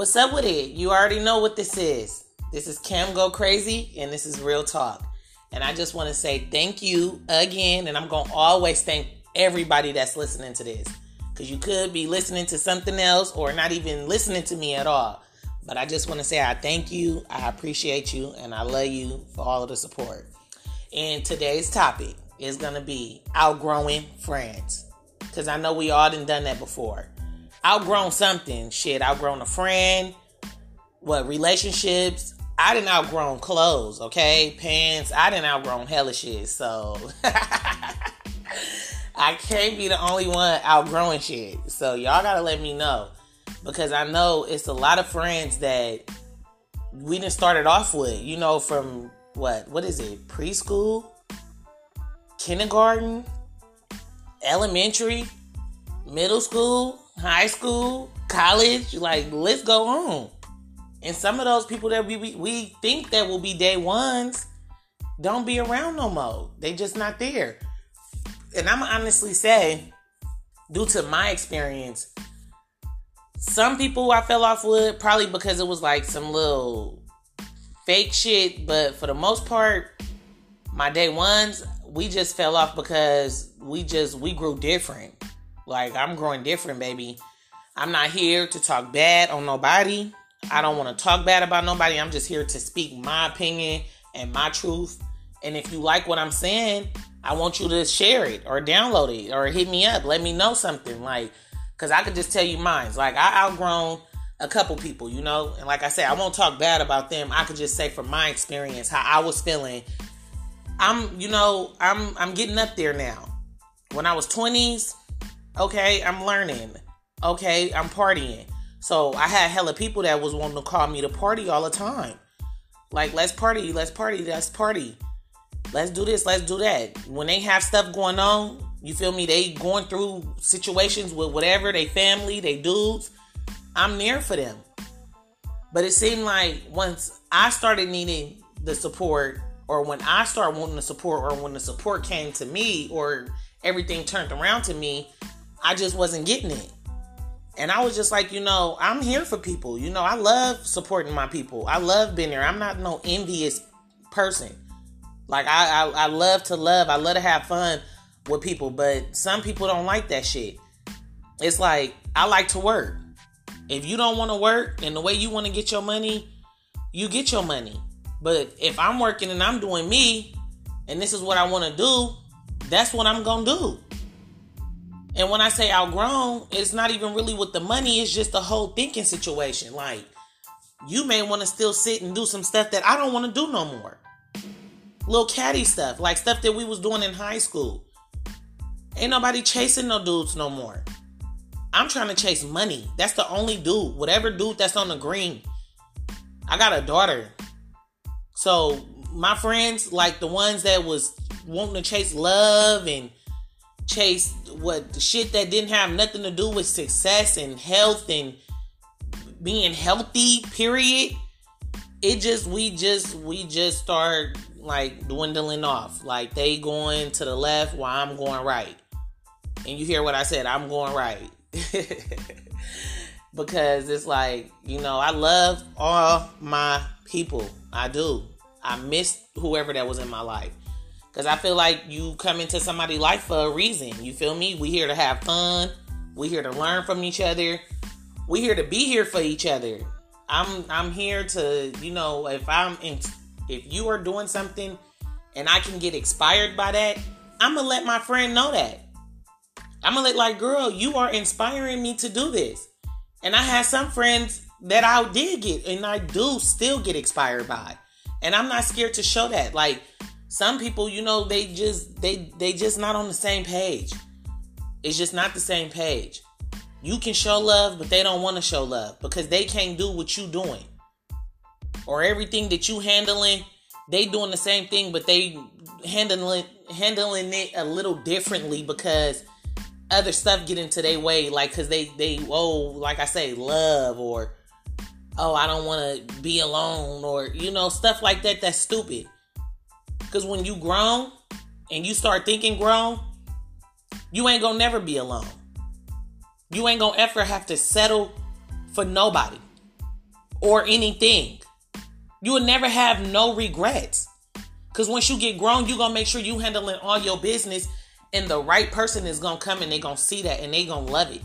What's up with it? You already know what this is. This is Cam Go Crazy, and this is Real Talk. And I just want to say thank you again, and I'm going to always thank everybody that's listening to this. Because you could be listening to something else or not even listening to me at all. But I just want to say I thank you, I appreciate you, and I love you for all of the support. And today's topic is going to be outgrowing friends. Because I know we all done done that before outgrown something. Shit, outgrown a friend. What relationships? I didn't outgrown clothes, okay? Pants. I didn't outgrown hella shit. So I can't be the only one outgrowing shit. So y'all gotta let me know. Because I know it's a lot of friends that we didn't start it off with, you know, from what what is it? Preschool? Kindergarten? Elementary? Middle school? High school, college, like let's go on. And some of those people that we, we, we think that will be day ones don't be around no more. They just not there. And I'm honestly say, due to my experience, some people I fell off with probably because it was like some little fake shit, but for the most part, my day ones, we just fell off because we just we grew different. Like I'm growing different, baby. I'm not here to talk bad on nobody. I don't want to talk bad about nobody. I'm just here to speak my opinion and my truth. And if you like what I'm saying, I want you to share it or download it or hit me up. Let me know something. Like, cause I could just tell you mine. Like I outgrown a couple people, you know? And like I said, I won't talk bad about them. I could just say from my experience how I was feeling. I'm, you know, I'm I'm getting up there now. When I was 20s, Okay, I'm learning. Okay, I'm partying. So I had hella people that was wanting to call me to party all the time. Like, let's party, let's party, let's party. Let's do this, let's do that. When they have stuff going on, you feel me? They going through situations with whatever, they family, they dudes. I'm there for them. But it seemed like once I started needing the support, or when I started wanting the support, or when the support came to me, or everything turned around to me, I just wasn't getting it. And I was just like, you know, I'm here for people. You know, I love supporting my people. I love being there. I'm not no envious person. Like I, I, I love to love. I love to have fun with people, but some people don't like that shit. It's like I like to work. If you don't want to work and the way you want to get your money, you get your money. But if I'm working and I'm doing me, and this is what I want to do, that's what I'm gonna do. And when I say outgrown, it's not even really with the money, it's just the whole thinking situation. Like, you may want to still sit and do some stuff that I don't want to do no more. Little catty stuff, like stuff that we was doing in high school. Ain't nobody chasing no dudes no more. I'm trying to chase money. That's the only dude. Whatever dude that's on the green. I got a daughter. So my friends, like the ones that was wanting to chase love and chase what the shit that didn't have nothing to do with success and health and being healthy, period. It just we just we just start like dwindling off. Like they going to the left while I'm going right. And you hear what I said, I'm going right. because it's like, you know, I love all my people. I do. I miss whoever that was in my life. Because I feel like you come into somebody's life for a reason. You feel me? We here to have fun. We here to learn from each other. We here to be here for each other. I'm I'm here to, you know, if I'm in if you are doing something and I can get inspired by that, I'm gonna let my friend know that. I'm gonna let like, girl, you are inspiring me to do this. And I had some friends that I did get and I do still get inspired by. And I'm not scared to show that. Like some people, you know, they just they they just not on the same page. It's just not the same page. You can show love, but they don't want to show love because they can't do what you doing. Or everything that you handling, they doing the same thing, but they handling handling it a little differently because other stuff get into their way, like because they they oh, like I say, love or oh, I don't want to be alone or you know stuff like that. That's stupid. Because when you grown and you start thinking grown, you ain't gonna never be alone. You ain't gonna ever have to settle for nobody. or anything. You will never have no regrets. Because once you get grown, you're going to make sure you handling all your business and the right person is to come and they to see that and they to love it.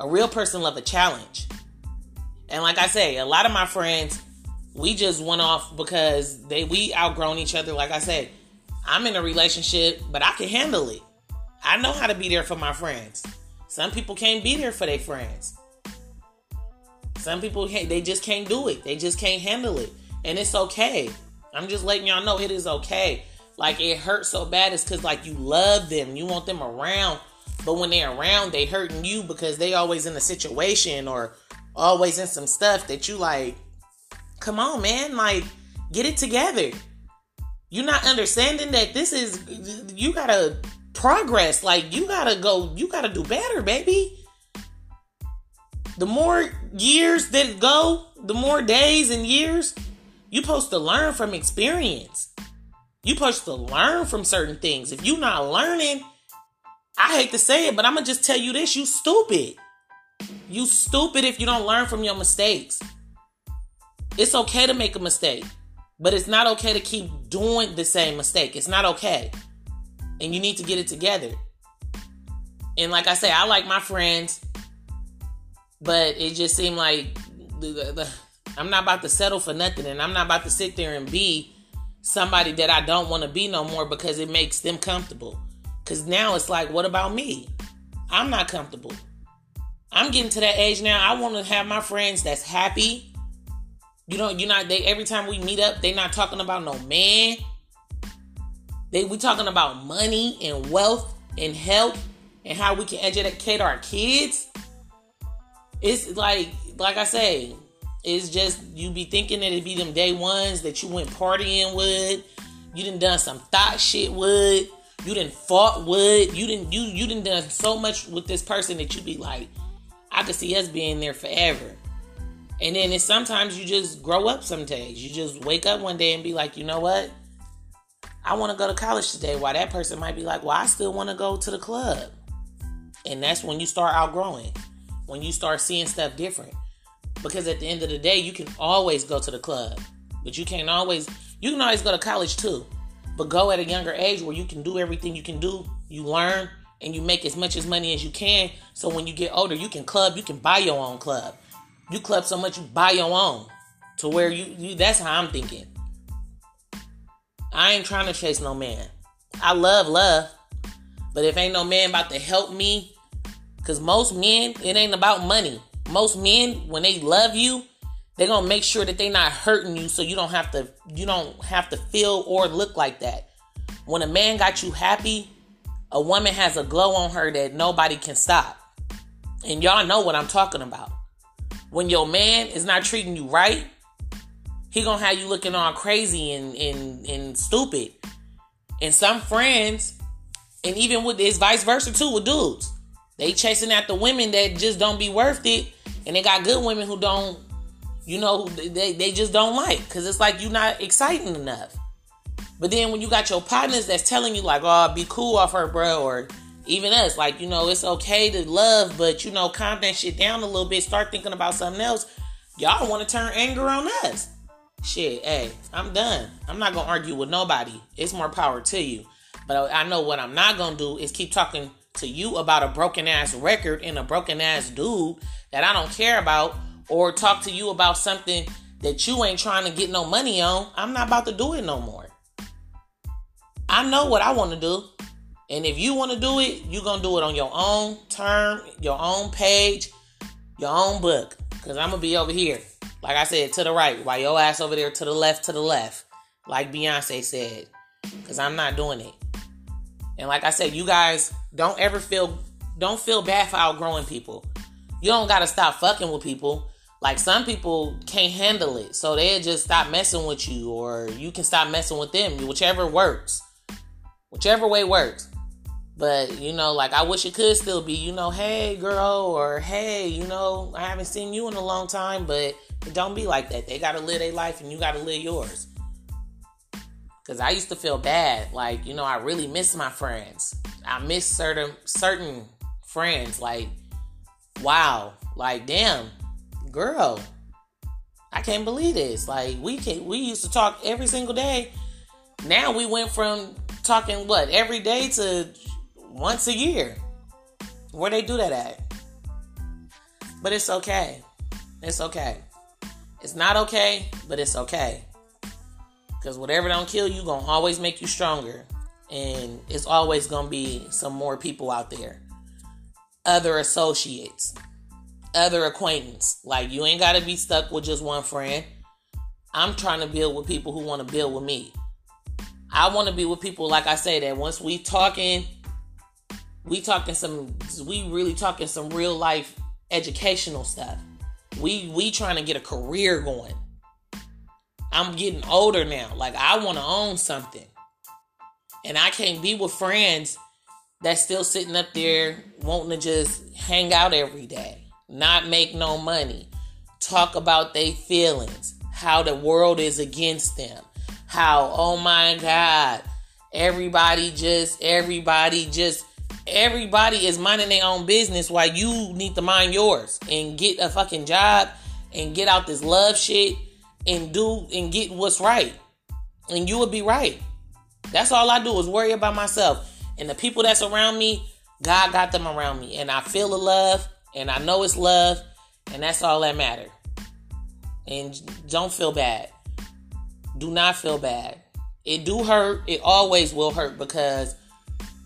A real person love a challenge. And like I say, a lot of my friends, we just went off because they we outgrown each other. Like I said, I'm in a relationship, but I can handle it. I know how to be there for my friends. Some people can't be there for their friends. Some people can't, they just can't do it. They just can't handle it. And it's okay. I'm just letting y'all know it is okay. Like it hurts so bad it's cause like you love them. You want them around. But when they're around, they hurting you because they always in a situation or always in some stuff that you like, come on, man, like get it together. You're not understanding that this is you gotta progress. Like you gotta go, you gotta do better, baby. The more years that go, the more days and years, you supposed to learn from experience. You supposed to learn from certain things. If you're not learning, I hate to say it, but I'm gonna just tell you this: you stupid. You stupid if you don't learn from your mistakes. It's okay to make a mistake, but it's not okay to keep doing the same mistake. It's not okay. And you need to get it together. And like I say, I like my friends, but it just seemed like I'm not about to settle for nothing, and I'm not about to sit there and be somebody that I don't want to be no more because it makes them comfortable. Because now it's like, what about me? I'm not comfortable. I'm getting to that age now. I want to have my friends that's happy. You know, you're not. They every time we meet up, they not talking about no man. They we talking about money and wealth and health and how we can educate our kids. It's like, like I say, it's just you be thinking that it be them day ones that you went partying with. You didn't done some thought shit with. You didn't fought with. You didn't you you didn't done so much with this person that you be like, I could see us being there forever. And then it's sometimes you just grow up some days. You just wake up one day and be like, you know what? I want to go to college today. While that person might be like, well, I still want to go to the club. And that's when you start outgrowing. When you start seeing stuff different. Because at the end of the day, you can always go to the club. But you can't always you can always go to college too. But go at a younger age where you can do everything you can do. You learn and you make as much as money as you can. So when you get older, you can club, you can buy your own club. You club so much you buy your own. To where you, you that's how I'm thinking. I ain't trying to chase no man. I love love. But if ain't no man about to help me, because most men, it ain't about money. Most men, when they love you, they're gonna make sure that they're not hurting you so you don't have to you don't have to feel or look like that. When a man got you happy, a woman has a glow on her that nobody can stop. And y'all know what I'm talking about. When your man is not treating you right, he gonna have you looking all crazy and, and, and stupid. And some friends, and even with this vice versa too with dudes, they chasing after women that just don't be worth it. And they got good women who don't, you know, they, they just don't like. Cause it's like you're not exciting enough. But then when you got your partners that's telling you like, "Oh, be cool off her, bro," or even us, like, you know, it's okay to love, but you know, calm that shit down a little bit. Start thinking about something else. Y'all want to turn anger on us. Shit, hey, I'm done. I'm not gonna argue with nobody. It's more power to you. But I know what I'm not gonna do is keep talking to you about a broken ass record and a broken ass dude that I don't care about, or talk to you about something that you ain't trying to get no money on. I'm not about to do it no more. I know what I want to do. And if you want to do it, you're going to do it on your own term, your own page, your own book. Because I'm going to be over here, like I said, to the right, while your ass over there to the left, to the left, like Beyonce said. Because I'm not doing it. And like I said, you guys don't ever feel don't feel bad for outgrowing people. You don't gotta stop fucking with people. Like some people can't handle it, so they just stop messing with you, or you can stop messing with them, whichever works whichever way works. But you know, like I wish it could still be, you know, hey girl, or hey, you know, I haven't seen you in a long time, but don't be like that. They gotta live their life and you gotta live yours. Cause I used to feel bad. Like, you know, I really miss my friends. I miss certain certain friends. Like, wow. Like, damn, girl. I can't believe this. Like we can we used to talk every single day. Now we went from talking what every day to once a year. Where they do that at? But it's okay. It's okay. It's not okay, but it's okay. Cause whatever don't kill you, gonna always make you stronger. And it's always gonna be some more people out there. Other associates, other acquaintance. Like you ain't gotta be stuck with just one friend. I'm trying to build with people who want to build with me. I want to be with people like I say that once we talking, we talking some, we really talking some real life educational stuff. We we trying to get a career going. I'm getting older now. Like I want to own something. And I can't be with friends that's still sitting up there wanting to just hang out every day, not make no money, talk about their feelings, how the world is against them, how, oh my God, everybody just, everybody just, everybody is minding their own business while you need to mind yours and get a fucking job and get out this love shit and do and get what's right. And you would be right. That's all I do is worry about myself. And the people that's around me, God got them around me. And I feel the love and I know it's love. And that's all that matter. And don't feel bad. Do not feel bad. It do hurt. It always will hurt because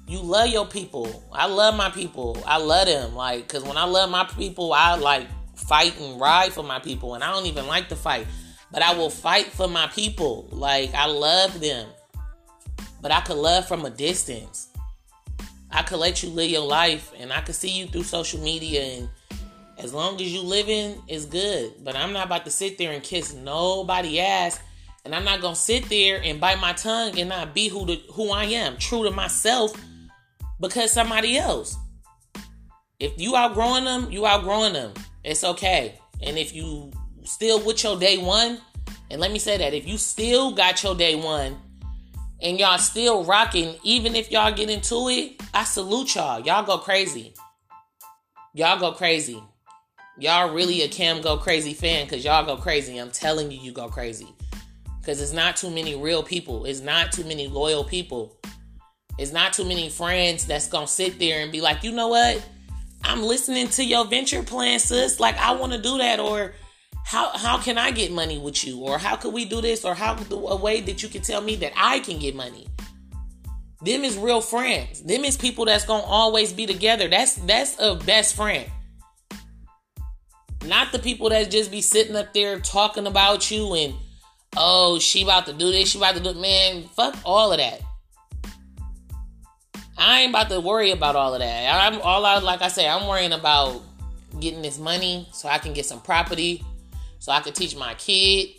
you love your people. I love my people. I love them. Like, cause when I love my people, I like fight and ride for my people. And I don't even like to fight. But I will fight for my people. Like I love them. But I could love from a distance. I could let you live your life and I could see you through social media and as long as you living is good. But I'm not about to sit there and kiss nobody ass. And I'm not gonna sit there and bite my tongue and not be who the, who I am, true to myself, because somebody else. If you outgrowing them, you outgrowing them. It's okay. And if you still with your day one, and let me say that if you still got your day one and y'all still rocking, even if y'all get into it, I salute y'all. Y'all go crazy. Y'all go crazy. Y'all really a Cam Go Crazy fan because y'all go crazy. I'm telling you, you go crazy. Because it's not too many real people. It's not too many loyal people. It's not too many friends that's to sit there and be like, you know what? I'm listening to your venture plan, sis. Like, I want to do that. Or, how how can I get money with you? Or how could we do this? Or how a way that you can tell me that I can get money? Them is real friends. Them is people that's gonna always be together. That's that's a best friend. Not the people that just be sitting up there talking about you and oh she about to do this, she about to do. Man, fuck all of that. I ain't about to worry about all of that. I'm all I like I say, I'm worrying about getting this money so I can get some property so I can teach my kid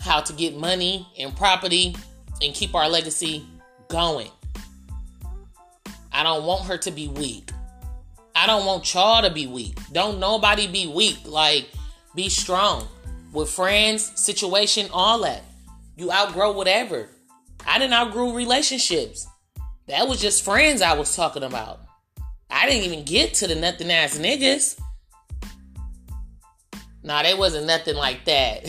how to get money and property and keep our legacy going. I don't want her to be weak. I don't want y'all to be weak. Don't nobody be weak. Like, be strong with friends, situation, all that. You outgrow whatever. I didn't outgrow relationships. That was just friends I was talking about. I didn't even get to the nothing ass niggas. Nah, they wasn't nothing like that.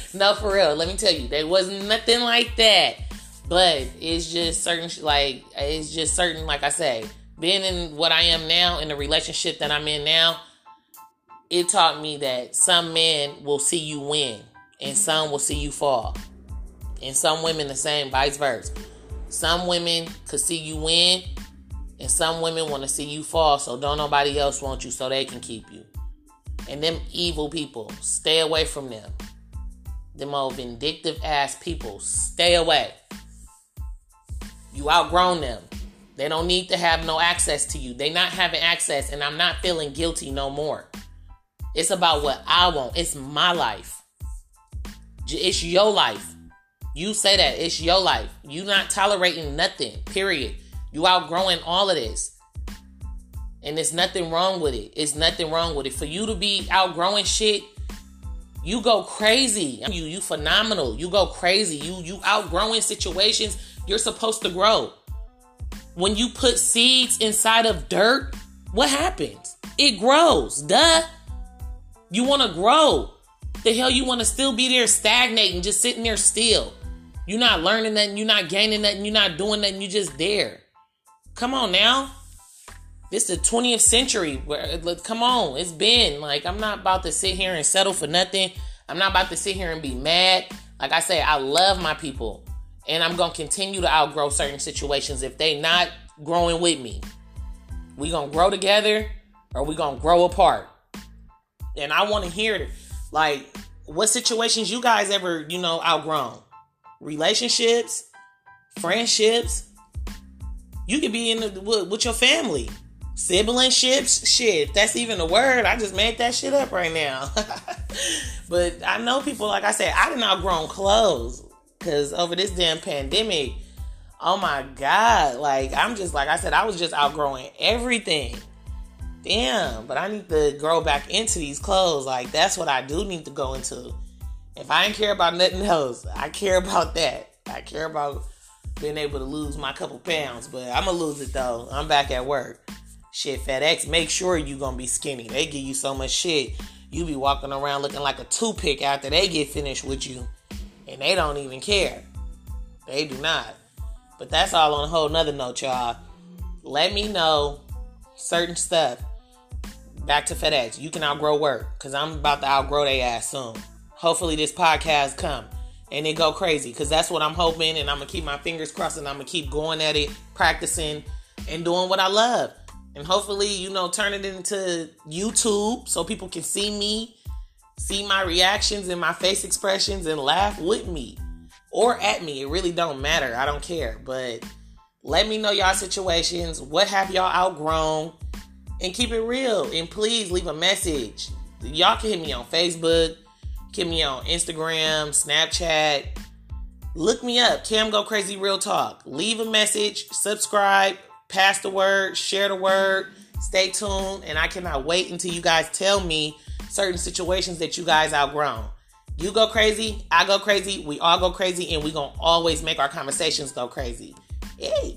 no, for real. Let me tell you, there wasn't nothing like that. But it's just certain, like, it's just certain, like I say, being in what I am now, in the relationship that I'm in now, it taught me that some men will see you win and some will see you fall. And some women the same, vice versa. Some women could see you win and some women want to see you fall, so don't nobody else want you so they can keep you and them evil people. Stay away from them. Them old vindictive ass people. Stay away. You outgrown them. They don't need to have no access to you. They not having access, and I'm not feeling guilty no more. It's about what I want. It's my life. It's your life. You say that. It's your life. You not tolerating nothing. Period. You outgrowing all of this. And there's nothing wrong with it. It's nothing wrong with it. For you to be outgrowing shit, you go crazy. You you phenomenal. You go crazy. You you outgrowing situations you're supposed to grow. When you put seeds inside of dirt, what happens? It grows. Duh. You want to grow. The hell you want to still be there stagnating, just sitting there still. You're not learning nothing, you're not gaining nothing, you're not doing nothing, You're just there. Come on now. This is the 20th century. Where come on, it's been like I'm not about to sit here and settle for nothing. I'm not about to sit here and be mad. Like I say, I love my people, and I'm gonna continue to outgrow certain situations if they not growing with me. We gonna grow together, or we gonna grow apart. And I want to hear. Like, what situations you guys ever, you know, outgrown? Relationships, friendships. You could be in the, with, with your family. Siblingships shit that's even a word. I just made that shit up right now. But i know people like i said i didn't outgrown clothes because over this damn pandemic oh my god like i'm just like i said i was just outgrowing everything. Damn but i need to grow back into these clothes. Like that's what i do need to go into if i ain't care about nothing else i care about that i care about being able to lose my couple pounds but i'm gonna lose it though i'm back at work Shit, FedEx, make sure you gonna be skinny. They give you so much shit. You be walking around looking like a toothpick after they get finished with you. And they don't even care. They do not. But that's all on a whole nother note, y'all. Let me know certain stuff. Back to FedEx. You can outgrow work. Cause I'm about to outgrow they ass soon. Hopefully this podcast come and it go crazy. Cause that's what I'm hoping. And I'm gonna keep my fingers crossed and I'm gonna keep going at it, practicing, and doing what I love and hopefully, you know, turn it into YouTube so people can see me, see my reactions and my face expressions and laugh with me or at me. It really don't matter. I don't care. But let me know y'all situations. What have y'all outgrown? And keep it real. And please leave a message. Y'all can hit me on Facebook, hit me on Instagram, Snapchat. Look me up, Cam Go Crazy Real Talk. Leave a message, subscribe, pass the word, share the word, stay tuned, and I cannot wait until you guys tell me certain situations that you guys outgrown. You go crazy, I go crazy, we all go crazy, and we gonna always make our conversations go crazy. Hey.